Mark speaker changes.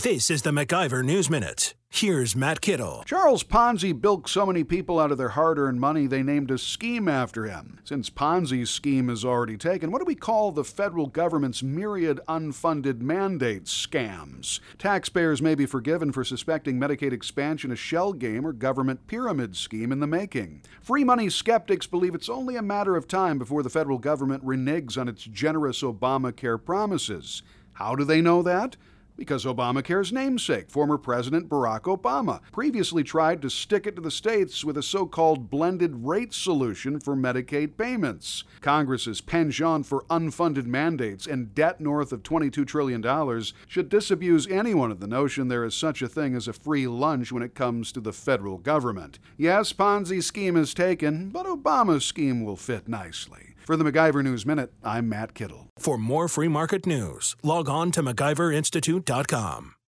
Speaker 1: This is the MacIver News Minute. Here's Matt Kittle.
Speaker 2: Charles Ponzi bilked so many people out of their hard earned money they named a scheme after him. Since Ponzi's scheme is already taken, what do we call the federal government's myriad unfunded mandates scams? Taxpayers may be forgiven for suspecting Medicaid expansion a shell game or government pyramid scheme in the making. Free money skeptics believe it's only a matter of time before the federal government reneges on its generous Obamacare promises. How do they know that? Because Obamacare's namesake, former President Barack Obama, previously tried to stick it to the states with a so called blended rate solution for Medicaid payments. Congress's penchant for unfunded mandates and debt north of $22 trillion should disabuse anyone of the notion there is such a thing as a free lunch when it comes to the federal government. Yes, Ponzi scheme is taken, but Obama's scheme will fit nicely. For the MacIver News Minute, I'm Matt Kittle.
Speaker 1: For more free market news, log on to MacIverInstitute.com.